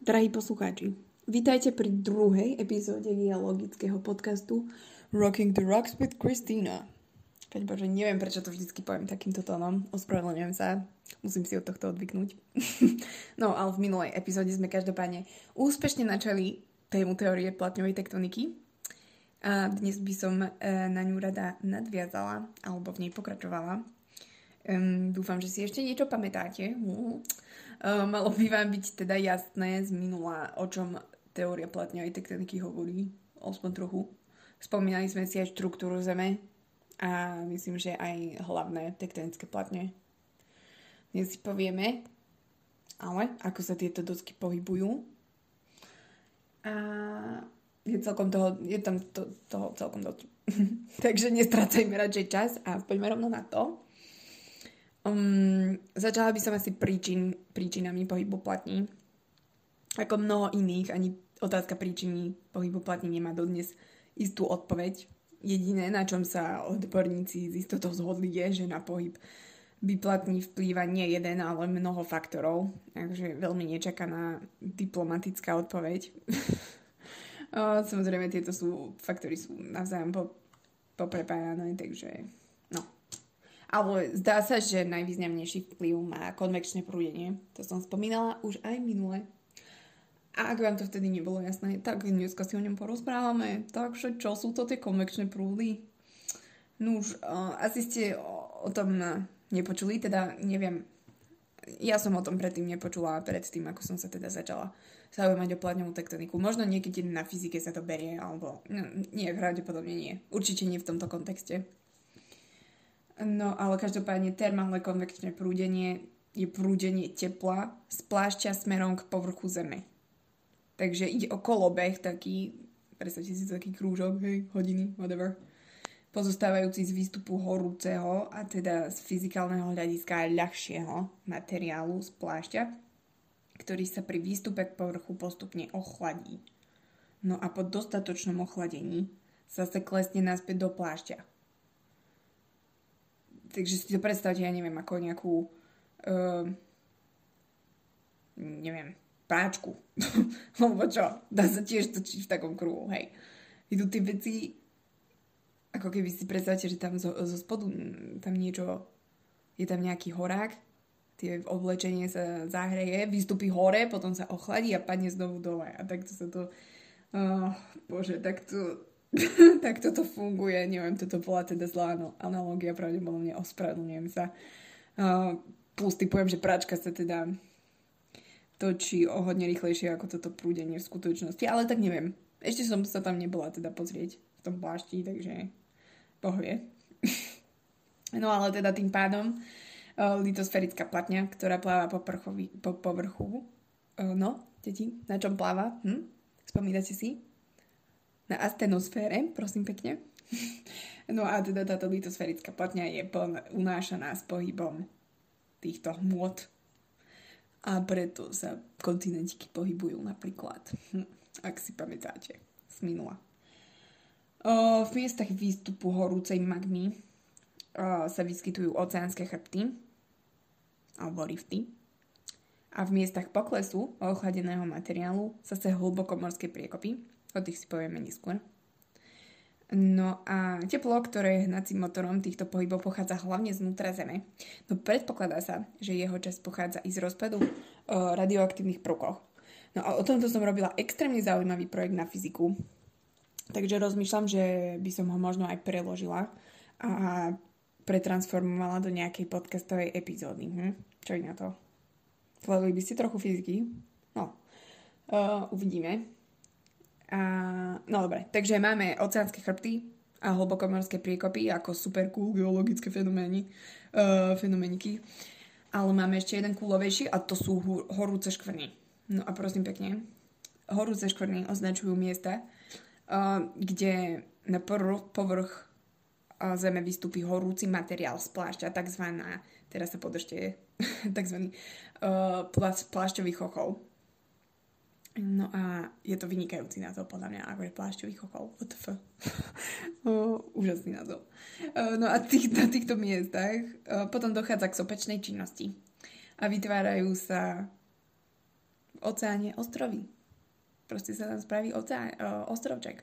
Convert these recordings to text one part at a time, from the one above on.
Drahí poslucháči, vítajte pri druhej epizóde geologického podcastu Rocking the Rocks with Christina. Keď bože, neviem, prečo to vždycky poviem takýmto tónom. Ospravedlňujem sa. Musím si od tohto odvyknúť. no, ale v minulej epizóde sme každopádne úspešne načali tému teórie platňovej tektoniky. A dnes by som e, na ňu rada nadviazala, alebo v nej pokračovala. Um, dúfam, že si ešte niečo pamätáte. Uh. Uh, malo by vám byť teda jasné z minula, o čom teória platňovej tektoniky hovorí, aspoň trochu. Spomínali sme si aj štruktúru Zeme a myslím, že aj hlavné tektonické platne. Dnes si povieme, ale ako sa tieto dosky pohybujú. A je, celkom toho, je tam to, toho celkom dosť. Takže nestrácajme radšej čas a poďme rovno na to. Um, začala by som asi príčin, príčinami pohybu platní. Ako mnoho iných, ani otázka príčiny pohybu platní nemá dodnes istú odpoveď. Jediné, na čom sa odborníci z istotou zhodli, je, že na pohyb vyplatní vplýva nie jeden, ale mnoho faktorov. Takže veľmi nečakaná diplomatická odpoveď. Samozrejme, tieto sú, faktory sú navzájom poprepájané, takže ale zdá sa, že najvýznamnejší vplyv má konvekčné prúdenie. To som spomínala už aj minule. A ak vám to vtedy nebolo jasné, tak dneska si o ňom porozprávame. Takže čo sú to tie konvekčné prúdy? No už uh, asi ste o, o tom nepočuli, teda neviem. Ja som o tom predtým nepočula, predtým, ako som sa teda začala zaujímať o platňovú tektoniku. Možno niekedy na fyzike sa to berie, alebo no, nie, pravdepodobne nie. Určite nie v tomto kontexte. No ale každopádne termálne konvekčné prúdenie je prúdenie tepla z plášťa smerom k povrchu Zeme. Takže ide o kolobeh taký, predstavte si taký krúžok, hej, hodiny, whatever, pozostávajúci z výstupu horúceho a teda z fyzikálneho hľadiska ľahšieho materiálu z plášťa, ktorý sa pri výstupe k povrchu postupne ochladí. No a po dostatočnom ochladení sa sa klesne naspäť do plášťa takže si to predstavte, ja neviem, ako nejakú uh, neviem, práčku. Lebo čo? Dá sa tiež točiť v takom kruhu, hej. Idú tie veci, ako keby si predstavte, že tam zo, zo spodu tam niečo, je tam nejaký horák, tie oblečenie sa zahreje, vystupí hore, potom sa ochladí a padne znovu dole. A takto sa to... Oh, bože, takto tak toto funguje. Neviem, toto bola teda zlá analogia, pravdepodobne ospravedlňujem sa. Uh, plus typujem, že práčka sa teda točí o hodne rýchlejšie ako toto prúdenie v skutočnosti, ale tak neviem. Ešte som sa tam nebola teda pozrieť v tom plášti, takže pohvie. no ale teda tým pádom uh, litosférická platňa, ktorá pláva po, prchovi, po povrchu. Uh, no, deti, na čom pláva? Hm? Spomínate si? Na astenosfére, prosím pekne. no a teda táto litosférická platňa je pln, unášaná s pohybom týchto hmôt. A preto sa kontinentiky pohybujú napríklad, hm, ak si pamätáte z minula. O, v miestach výstupu horúcej magmy o, sa vyskytujú oceánske chrbty alebo rifty. A v miestach poklesu ochladeného materiálu sa sa hlbokomorské priekopy O tých si povieme neskôr. No a teplo, ktoré je hnacím motorom týchto pohybov, pochádza hlavne znútra Zeme. No predpokladá sa, že jeho časť pochádza i z rozpadu o radioaktívnych prvkoch. No a o tomto som robila extrémne zaujímavý projekt na fyziku. Takže rozmýšľam, že by som ho možno aj preložila a pretransformovala do nejakej podcastovej epizódy. Hm? Čo je na to? Sledovali by ste trochu fyziky? No, uh, uvidíme. A, no dobre, takže máme oceánske chrbty a hlbokomorské priekopy ako super cool geologické fenomény, uh, fenoméniky. Ale máme ešte jeden kúlovejší a to sú horúce škvrny. No a prosím pekne, horúce škvrny označujú miesta, uh, kde na povrch uh, Zeme vystúpi horúci materiál z plášťa, takzvaná, teraz sa podržte, takzvaný uh, plášťový chochol. No a je to vynikajúci názov podľa mňa, ako je plášťový chokol. WTF. úžasný názov. E, no a tých, na týchto miestach e, potom dochádza k sopečnej činnosti. A vytvárajú sa oceáne ostrovy. Proste sa tam spraví oceán, ostrovček.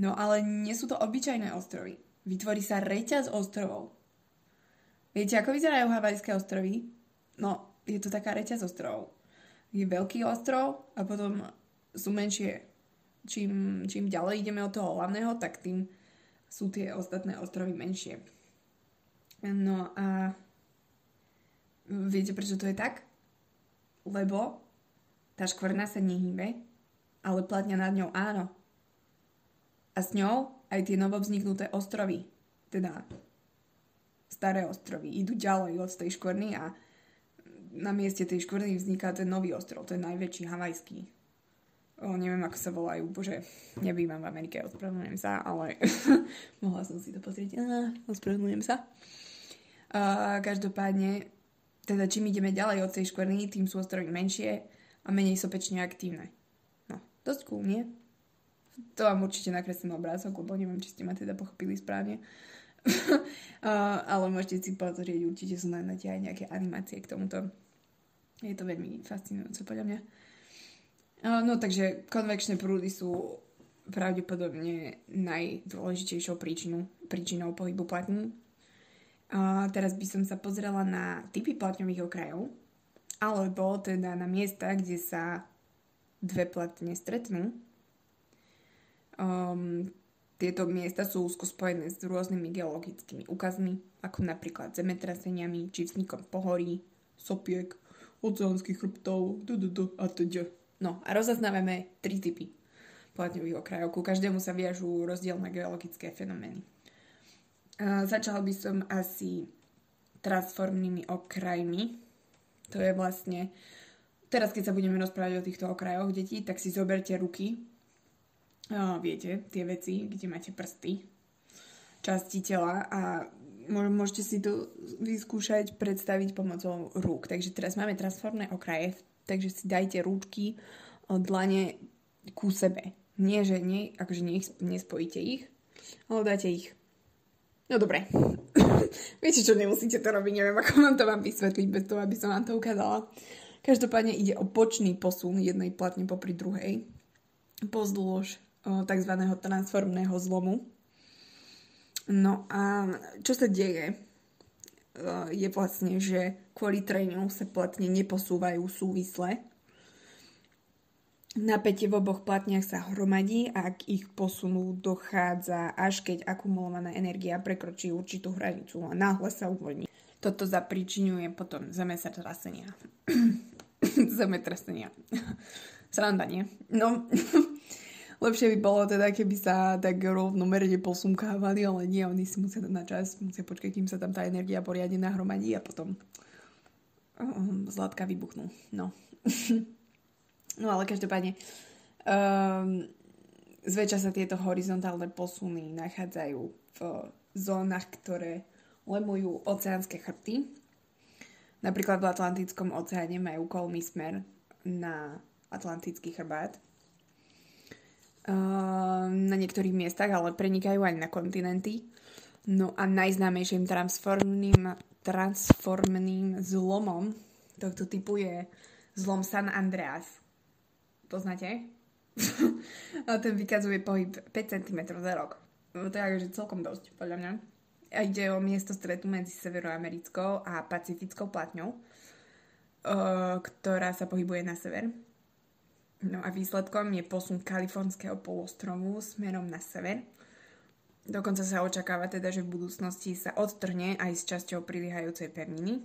No ale nie sú to obyčajné ostrovy. Vytvorí sa reťaz ostrovov. Viete, ako vyzerajú havajské ostrovy? No, je to taká reťaz ostrovov. Je veľký ostrov a potom sú menšie. Čím, čím ďalej ideme od toho hlavného, tak tým sú tie ostatné ostrovy menšie. No a viete, prečo to je tak? Lebo tá škvrna sa nehýbe, ale platňa nad ňou áno. A s ňou aj tie novovzniknuté ostrovy, teda staré ostrovy, idú ďalej od tej škvrny a na mieste tej škvrny vzniká ten nový ostrov, ten najväčší havajský. O, neviem, ako sa volajú, bože, nebývam v Amerike, ospravedlňujem sa, ale mohla som si to pozrieť, ah, ospravedlňujem sa. A, každopádne, teda čím ideme ďalej od tej škvrny, tým sú ostrovy menšie a menej sopečne aktívne. No, dosť cool, nie? To vám určite nakreslím obrázok, lebo neviem, či ste ma teda pochopili správne. uh, ale môžete si pozrieť, určite sú nájdete aj nejaké animácie k tomuto. Je to veľmi fascinujúce podľa mňa. No takže konvekčné prúdy sú pravdepodobne najdôležitejšou príčinou, príčinou pohybu platní. Uh, teraz by som sa pozrela na typy platňových okrajov, alebo teda na miesta, kde sa dve platne stretnú. Um, tieto miesta sú úzko spojené s rôznymi geologickými úkazmi, ako napríklad zemetraseniami či vznikom pohorí, sopiek, oceánskych chrbtov, a teda. No a rozaznávame tri typy platňových okrajov. Ku každému sa viažú rozdielne geologické fenomény. Začala by som asi transformnými okrajmi. To je vlastne... Teraz, keď sa budeme rozprávať o týchto okrajoch detí, tak si zoberte ruky viete, tie veci, kde máte prsty, časti tela a môžete si to vyskúšať predstaviť pomocou rúk. Takže teraz máme transformné okraje, takže si dajte rúčky, dlane ku sebe. Nie, že nie, akože nie, nespojíte ich, ale dáte ich. No dobre. Viete čo, nemusíte to robiť, neviem, ako vám to mám vysvetliť bez toho, aby som vám to ukázala. Každopádne ide o bočný posun jednej platne popri druhej pozdĺž tzv. transformného zlomu. No a čo sa deje? Je vlastne, že kvôli treniu sa platne neposúvajú súvisle. Napätie v oboch platniach sa hromadí a k ich posunu dochádza až keď akumulovaná energia prekročí určitú hranicu a náhle sa uvoľní. Toto zapričinuje potom zemetrasenia. zemetrasenia. Sranda, nie? No, Lepšie by bolo teda, keby sa tak rovnomerne posunkávali, ale nie, oni si musia na čas, musia počkať, kým sa tam tá energia poriadne nahromadí a potom um, zlatka vybuchnú. No. no ale každopádne um, zväčša sa tieto horizontálne posuny nachádzajú v zónach, ktoré lemujú oceánske chrbty. Napríklad v Atlantickom oceáne majú kolmý smer na Atlantický chrbát na niektorých miestach, ale prenikajú aj na kontinenty. No a najznámejším transformným, transformným zlomom tohto typu je zlom San Andreas. Poznáte? ten vykazuje pohyb 5 cm za rok. No, to je akože celkom dosť, podľa mňa. A ide o miesto stretu medzi severoamerickou a pacifickou platňou, ktorá sa pohybuje na sever. No a výsledkom je posun kalifornského polostromu smerom na sever. Dokonca sa očakáva teda, že v budúcnosti sa odtrhne aj s časťou priliehajúcej pevniny,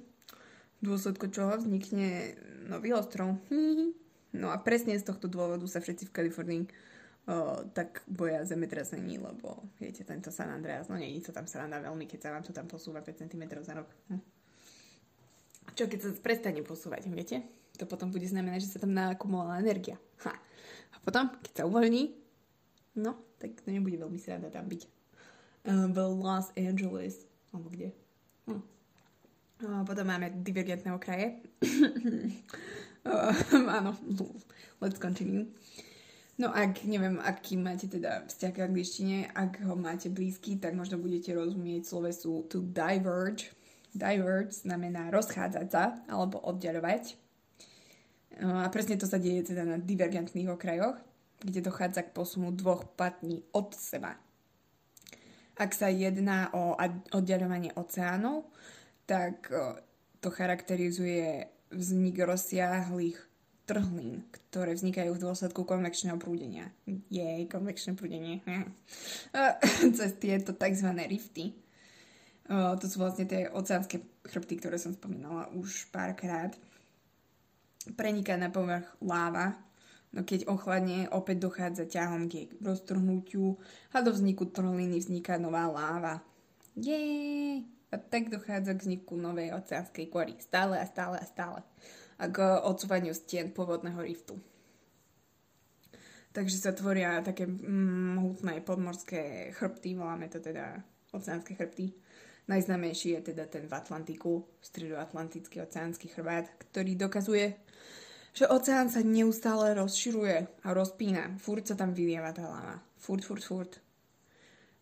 v dôsledku čoho vznikne nový ostrov. No a presne z tohto dôvodu sa všetci v Kalifornii o, tak boja zemetrasení, lebo viete, tento San Andreas, no je to tam sranda veľmi, keď sa vám to tam posúva 5 cm za rok. Hm. Čo keď sa prestane posúvať, viete? To potom bude znamenať, že sa tam nakumulovala energia. Ha. A potom, keď sa uvoľní, no, tak to nebude veľmi sranda tam byť. Uh, v Los Angeles, alebo kde. Hm. Uh, potom máme divergentné okraje. uh, áno, let's continue. No ak, neviem, aký máte teda vzťah k angličtine, ak ho máte blízky, tak možno budete rozumieť slovesu to diverge. Diverge znamená rozchádzať sa alebo oddelovať. A presne to sa deje teda na divergentných okrajoch, kde dochádza k posunu dvoch platní od seba. Ak sa jedná o oddelovanie oceánov, tak to charakterizuje vznik rozsiahlých trhlín, ktoré vznikajú v dôsledku konvekčného prúdenia. Jej, konvekčné prúdenie. Cez tieto tzv. rifty. To sú vlastne tie oceánske chrbty, ktoré som spomínala už párkrát preniká na povrch láva, no keď ochladne, opäť dochádza ťahom k roztrhnutiu a do vzniku trhliny vzniká nová láva. Jej! A tak dochádza k vzniku novej oceánskej kory. Stále a stále a stále. A k odsúvaniu stien pôvodného riftu. Takže sa tvoria také mm, podmorské chrbty, voláme to teda oceánske chrbty. Najznámejší je teda ten v Atlantiku, stredoatlantický oceánsky chrbát, ktorý dokazuje, že oceán sa neustále rozširuje a rozpína. Furt sa tam vylieva tá lava. Furt, furt, furt.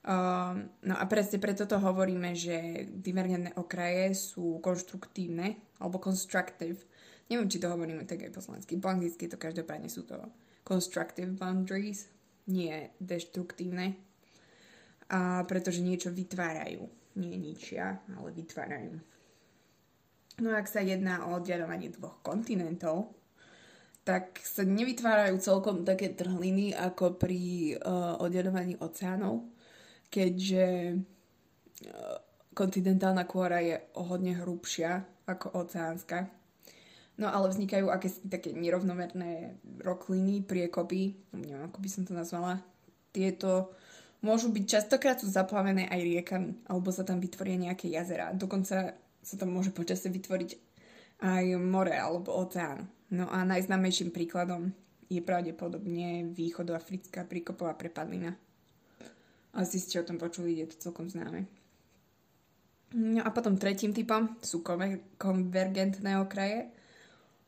Um, no a presne preto to hovoríme, že divergentné okraje sú konštruktívne alebo constructive. Neviem, či to hovoríme tak aj po slovensky. Po anglicky to každopádne sú to constructive boundaries, nie deštruktívne. A pretože niečo vytvárajú. Nie ničia, ale vytvárajú. No a ak sa jedná o oddelovanie dvoch kontinentov, tak sa nevytvárajú celkom také trhliny ako pri uh, oddelovaní oceánov, keďže uh, kontinentálna kôra je o hodne hrubšia ako oceánska. No ale vznikajú akési také nerovnomerné rokliny, priekopy, neviem ako by som to nazvala. Tieto môžu byť častokrát sú zaplavené aj riekami, alebo sa tam vytvoria nejaké jazera. Dokonca sa tam môže počasie vytvoriť aj more alebo oceán. No a najznámejším príkladom je pravdepodobne východoafrická príkopová prepadlina. Asi ste o tom počuli, je to celkom známe. No a potom tretím typom sú konvergentné okraje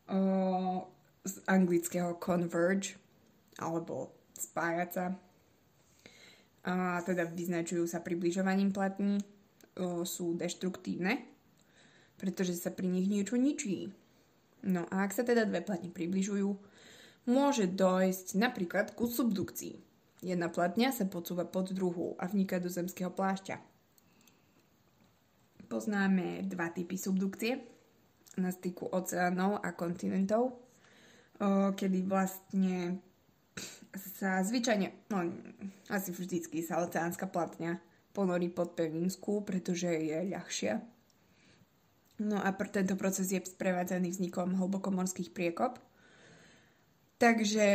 o, z anglického converge alebo spájať sa. A teda vyznačujú sa približovaním platní, sú deštruktívne, pretože sa pri nich niečo ničí No a ak sa teda dve platne približujú, môže dojsť napríklad ku subdukcii. Jedna platňa sa podsúva pod druhú a vniká do zemského plášťa. Poznáme dva typy subdukcie na styku oceánov a kontinentov, kedy vlastne sa zvyčajne, no asi vždycky sa oceánska platňa ponorí pod pevninsku, pretože je ľahšia No a pr- tento proces je sprevádzaný vznikom hlbokomorských priekop. Takže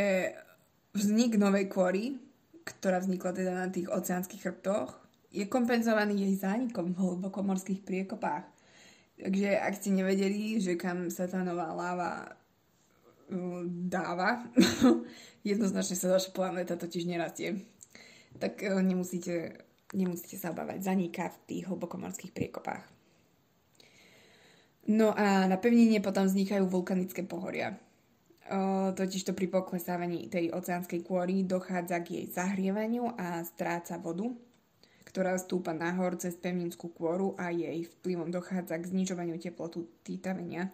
vznik novej kôry, ktorá vznikla teda na tých oceánskych chrbtoch, je kompenzovaný jej zánikom v hlbokomorských priekopách. Takže ak ste nevedeli, že kam sa tá nová láva dáva, jednoznačne sa vaša planéta totiž nerastie, tak uh, nemusíte, nemusíte sa obávať, zaniká v tých hlbokomorských priekopách. No a na pevnine potom vznikajú vulkanické pohoria. O, totiž to pri poklesávaní tej oceánskej kôry dochádza k jej zahrievaniu a stráca vodu, ktorá stúpa nahor cez pevninskú kôru a jej vplyvom dochádza k znižovaniu teplotu týtavenia,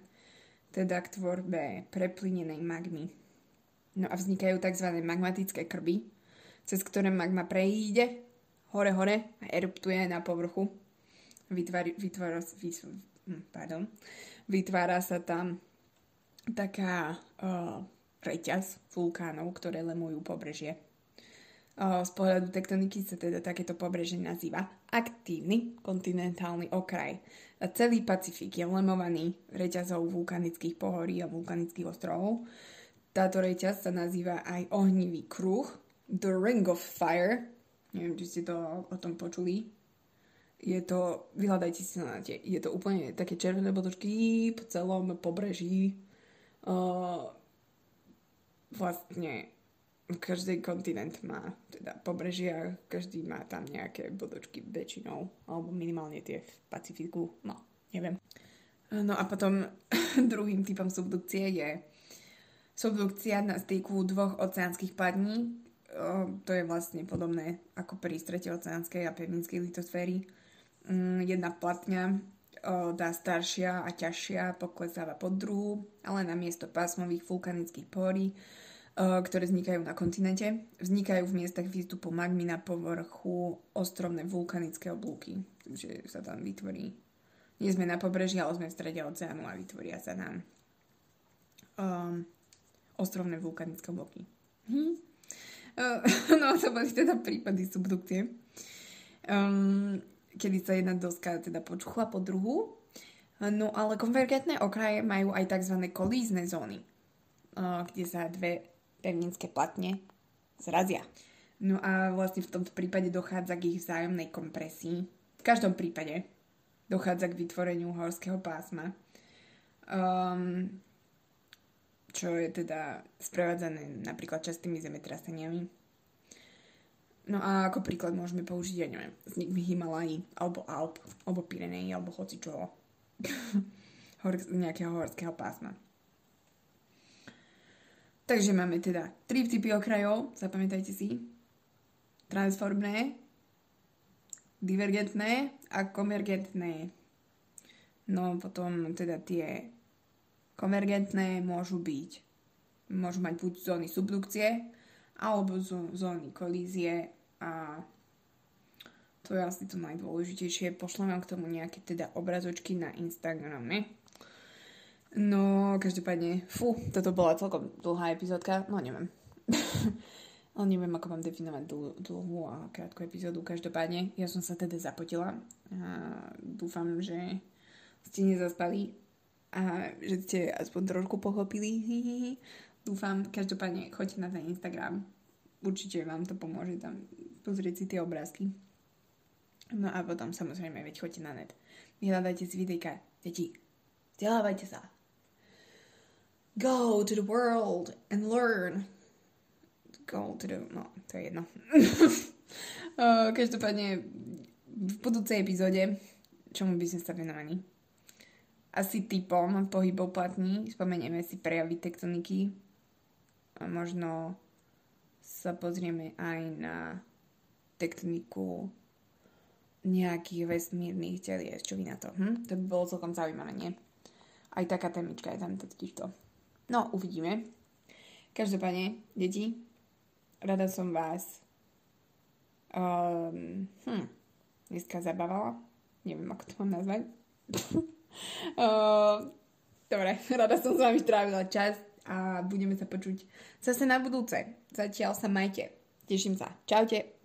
teda k tvorbe preplinenej magmy. No a vznikajú tzv. magmatické krby, cez ktoré magma prejíde hore-hore a eruptuje na povrchu. Vytvára, vytvára, Hm, pardon, vytvára sa tam taká uh, reťaz vulkánov, ktoré lemujú pobrežie. Uh, z pohľadu tektoniky sa teda takéto pobrežie nazýva aktívny kontinentálny okraj. A celý Pacifik je lemovaný reťazou vulkanických pohorí a vulkanických ostrovov. Táto reťaz sa nazýva aj ohnivý kruh, The Ring of Fire. Neviem, či ste to o tom počuli je to, vyhľadajte si na tie, je to úplne také červené bodočky po celom pobreží. Uh, vlastne každý kontinent má teda pobrežia, každý má tam nejaké bodočky väčšinou, alebo minimálne tie v Pacifiku, no, neviem. No a potom druhým typom subdukcie je subdukcia na styku dvoch oceánskych padní. to je vlastne podobné ako pri strete oceánskej a pevninskej litosféry Mm, jedna platňa tá staršia a ťažšia poklesáva pod druhu, ale na miesto pásmových vulkanických póry, ktoré vznikajú na kontinente, vznikajú v miestach výstupu magmy na povrchu ostrovné vulkanické oblúky. Takže sa tam vytvorí. Nie sme na pobreží, ale sme v strede oceánu a vytvoria sa nám um, ostrovné vulkanické oblúky. Hm? Uh, no to boli teda prípady subdukcie. Um, kedy sa jedna doska teda počuchla po druhu. No ale konvergentné okraje majú aj tzv. kolízne zóny, kde sa dve pevninské platne zrazia. No a vlastne v tomto prípade dochádza k ich vzájomnej kompresii. V každom prípade dochádza k vytvoreniu horského pásma, um, čo je teda sprevádzané napríklad častými zemetraseniami. No a ako príklad môžeme použiť, ja neviem, vznik Himalají, alebo Alp, alebo Pirenei, alebo hoci čoho. Hor- nejakého horského pásma. Takže máme teda tri typy okrajov, zapamätajte si. Transformné, divergentné a konvergentné. No potom teda tie konvergentné môžu byť, môžu mať buď zóny subdukcie, alebo zóny kolízie a to je asi to najdôležitejšie. Pošlem vám k tomu nejaké teda obrazočky na Instagrame. No, každopádne, fú, toto bola celkom dlhá epizódka, no neviem. Ale neviem, ako mám definovať dl- dlhú a krátku epizódu. Každopádne, ja som sa teda zapotila. A dúfam, že ste nezaspali a že ste aspoň trošku pochopili. Dúfam, každopádne, choďte na ten Instagram. Určite vám to pomôže tam pozrieť si tie obrázky. No a potom samozrejme, veď choďte na net. Vyhľadajte si videjka. Deti, vzdelávajte sa. Go to the world and learn. Go to the... No, to je jedno. Každopádne v budúcej epizóde, čomu by sme sa venovali? Asi typom pohybov platní, spomenieme si prejavy tektoniky a možno sa pozrieme aj na tektoniku nejakých vesmírnych telies. Čo vy na to? Hm? To by bolo celkom zaujímavé, nie? Aj taká témička je tam totiž to. No, uvidíme. Každopádne, deti, rada som vás um, hm, dneska zabávala. Neviem, ako to mám nazvať. uh, dobre, rada som s vami trávila čas a budeme sa počuť zase na budúce. Zatiaľ sa majte. Teším sa. Čaute.